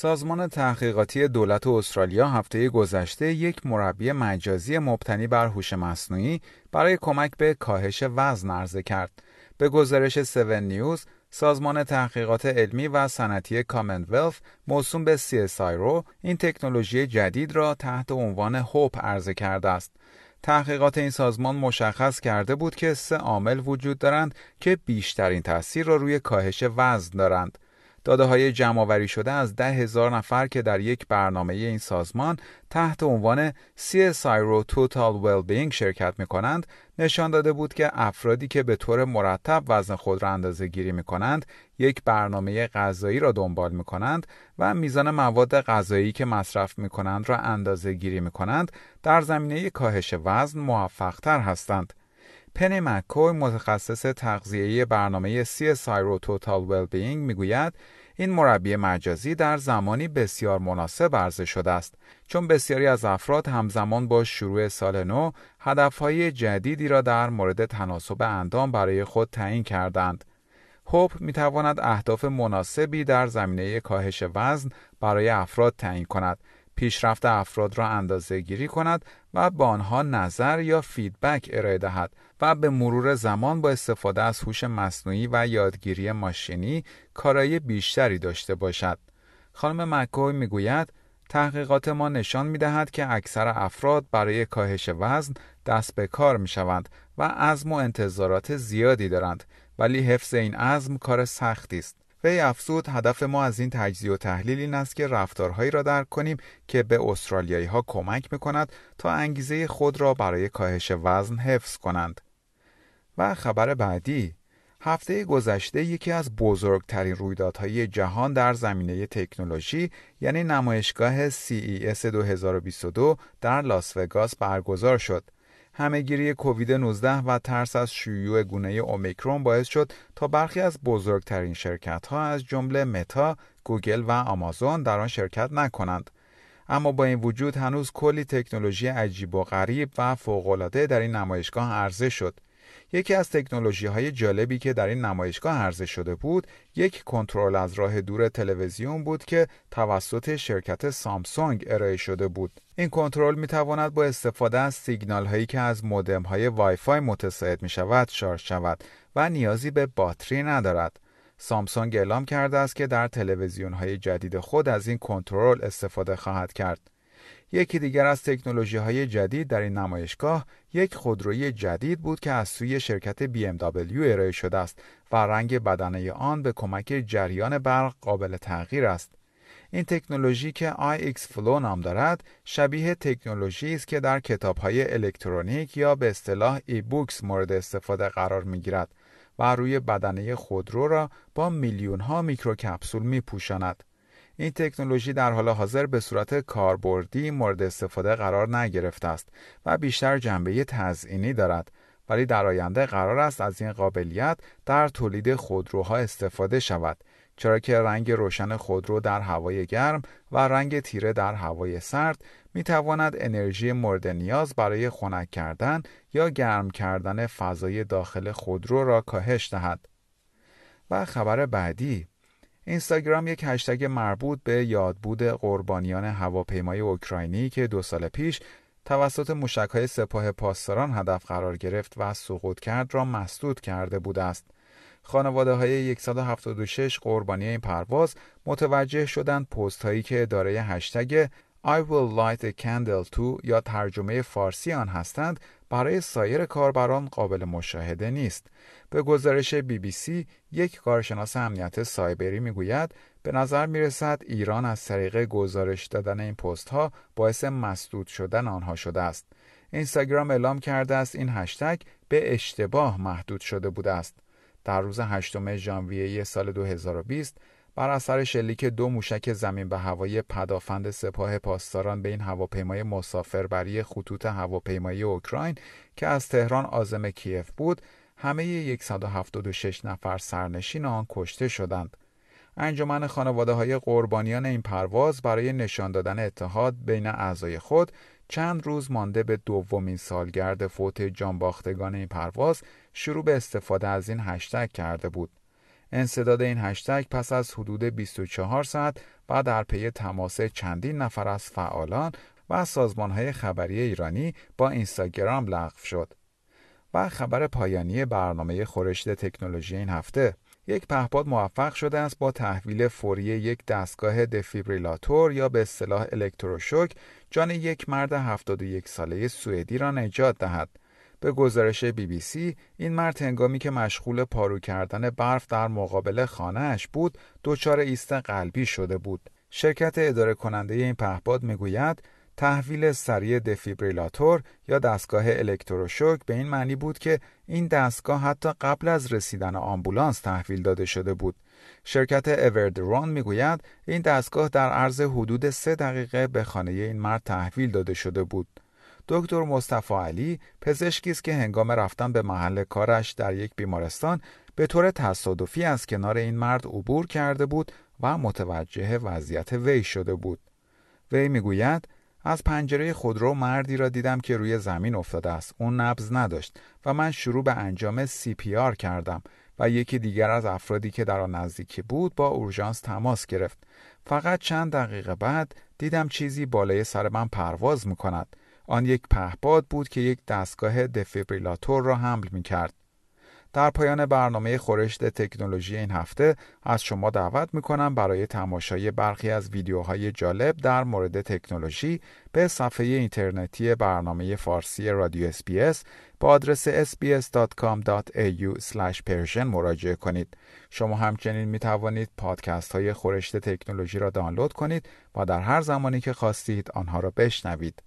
سازمان تحقیقاتی دولت استرالیا هفته گذشته یک مربی مجازی مبتنی بر هوش مصنوعی برای کمک به کاهش وزن عرضه کرد. به گزارش 7 نیوز، سازمان تحقیقات علمی و صنعتی کامنولث موسوم به CSIRO این تکنولوژی جدید را تحت عنوان هوپ عرضه کرده است. تحقیقات این سازمان مشخص کرده بود که سه عامل وجود دارند که بیشترین تاثیر را روی کاهش وزن دارند. داده های جمع شده از ده هزار نفر که در یک برنامه این سازمان تحت عنوان CSIRO Total Wellbeing شرکت می کنند نشان داده بود که افرادی که به طور مرتب وزن خود را اندازه گیری می کنند یک برنامه غذایی را دنبال می کنند و میزان مواد غذایی که مصرف می کنند را اندازه گیری می کنند در زمینه کاهش وزن موفق تر هستند. پنی مکوی متخصص تغذیه برنامه CSIRO Total Wellbeing می‌گوید این مربی مجازی در زمانی بسیار مناسب عرضه شده است چون بسیاری از افراد همزمان با شروع سال نو هدفهای جدیدی را در مورد تناسب اندام برای خود تعیین کردند. هوپ می تواند اهداف مناسبی در زمینه کاهش وزن برای افراد تعیین کند پیشرفت افراد را اندازه گیری کند و به آنها نظر یا فیدبک ارائه دهد و به مرور زمان با استفاده از هوش مصنوعی و یادگیری ماشینی کارایی بیشتری داشته باشد. خانم مکوی می‌گوید تحقیقات ما نشان می دهد که اکثر افراد برای کاهش وزن دست به کار می شوند و عزم و انتظارات زیادی دارند ولی حفظ این عزم کار سختی است. وی افزود هدف ما از این تجزیه و تحلیل این است که رفتارهایی را درک کنیم که به استرالیایی ها کمک می‌کند تا انگیزه خود را برای کاهش وزن حفظ کنند. و خبر بعدی هفته گذشته یکی از بزرگترین رویدادهای جهان در زمینه تکنولوژی یعنی نمایشگاه CES 2022 در لاس وگاس برگزار شد. همهگیری کووید 19 و ترس از شیوع گونه اومیکرون باعث شد تا برخی از بزرگترین شرکت ها از جمله متا، گوگل و آمازون در آن شرکت نکنند. اما با این وجود هنوز کلی تکنولوژی عجیب و غریب و فوق‌العاده در این نمایشگاه عرضه شد. یکی از تکنولوژی های جالبی که در این نمایشگاه عرضه شده بود یک کنترل از راه دور تلویزیون بود که توسط شرکت سامسونگ ارائه شده بود. این کنترل می تواند با استفاده از سیگنال هایی که از مودم های وای فای متساعد می شود شارژ شود و نیازی به باتری ندارد. سامسونگ اعلام کرده است که در تلویزیون های جدید خود از این کنترل استفاده خواهد کرد. یکی دیگر از تکنولوژی های جدید در این نمایشگاه یک خودروی جدید بود که از سوی شرکت BMW ارائه شده است و رنگ بدنه آن به کمک جریان برق قابل تغییر است. این تکنولوژی که iX Flow نام دارد شبیه تکنولوژی است که در های الکترونیک یا به اصطلاح ای بوکس مورد استفاده قرار می گیرد و روی بدنه خودرو را با میلیون ها میکروکپسول می پوشاند. این تکنولوژی در حال حاضر به صورت کاربردی مورد استفاده قرار نگرفته است و بیشتر جنبه تزئینی دارد ولی در آینده قرار است از این قابلیت در تولید خودروها استفاده شود چرا که رنگ روشن خودرو در هوای گرم و رنگ تیره در هوای سرد می تواند انرژی مورد نیاز برای خنک کردن یا گرم کردن فضای داخل خودرو را کاهش دهد. و خبر بعدی اینستاگرام یک هشتگ مربوط به یادبود قربانیان هواپیمای اوکراینی که دو سال پیش توسط موشکهای سپاه پاسداران هدف قرار گرفت و سقوط کرد را مسدود کرده بوده است. خانواده های 176 قربانی این پرواز متوجه شدند پست که اداره هشتگ I will light a candle to یا ترجمه فارسی آن هستند برای سایر کاربران قابل مشاهده نیست. به گزارش بی بی سی یک کارشناس امنیت سایبری می‌گوید به نظر می رسد ایران از طریق گزارش دادن این پست ها باعث مسدود شدن آنها شده است. اینستاگرام اعلام کرده است این هشتگ به اشتباه محدود شده بوده است. در روز 8 ژانویه سال 2020 بر اثر شلیک دو موشک زمین به هوایی پدافند سپاه پاسداران به این هواپیمای مسافربری خطوط هواپیمایی اوکراین که از تهران آزم کیف بود همه 176 نفر سرنشین آن کشته شدند. انجمن خانواده های قربانیان این پرواز برای نشان دادن اتحاد بین اعضای خود چند روز مانده به دومین سالگرد فوت جانباختگان این پرواز شروع به استفاده از این هشتگ کرده بود. انصداد این هشتگ پس از حدود 24 ساعت و در پی تماس چندین نفر از فعالان و های خبری ایرانی با اینستاگرام لغو شد. و خبر پایانی برنامه خورشت تکنولوژی این هفته یک پهپاد موفق شده است با تحویل فوری یک دستگاه دفیبریلاتور یا به اصطلاح الکتروشوک جان یک مرد 71 ساله سوئدی را نجات دهد. به گزارش بی بی سی این مرد هنگامی که مشغول پارو کردن برف در مقابل خانهاش بود دچار ایست قلبی شده بود. شرکت اداره کننده این پهپاد می‌گوید تحویل سریع دفیبریلاتور یا دستگاه الکتروشوک به این معنی بود که این دستگاه حتی قبل از رسیدن آمبولانس تحویل داده شده بود. شرکت اوردرون می‌گوید این دستگاه در عرض حدود سه دقیقه به خانه این مرد تحویل داده شده بود. دکتر مصطفی علی پزشکی است که هنگام رفتن به محل کارش در یک بیمارستان به طور تصادفی از کنار این مرد عبور کرده بود و متوجه وضعیت وی شده بود. وی می‌گوید از پنجره خودرو مردی را دیدم که روی زمین افتاده است. اون نبز نداشت و من شروع به انجام سی پی آر کردم و یکی دیگر از افرادی که در آن نزدیکی بود با اورژانس تماس گرفت. فقط چند دقیقه بعد دیدم چیزی بالای سر من پرواز می کند. آن یک پهپاد بود که یک دستگاه دفیبریلاتور را حمل می کرد. در پایان برنامه خورشت تکنولوژی این هفته از شما دعوت می‌کنم برای تماشای برخی از ویدیوهای جالب در مورد تکنولوژی به صفحه اینترنتی برنامه فارسی رادیو اس بی اس با آدرس sbs.com.au مراجعه کنید. شما همچنین می توانید پادکست های خورشت تکنولوژی را دانلود کنید و در هر زمانی که خواستید آنها را بشنوید.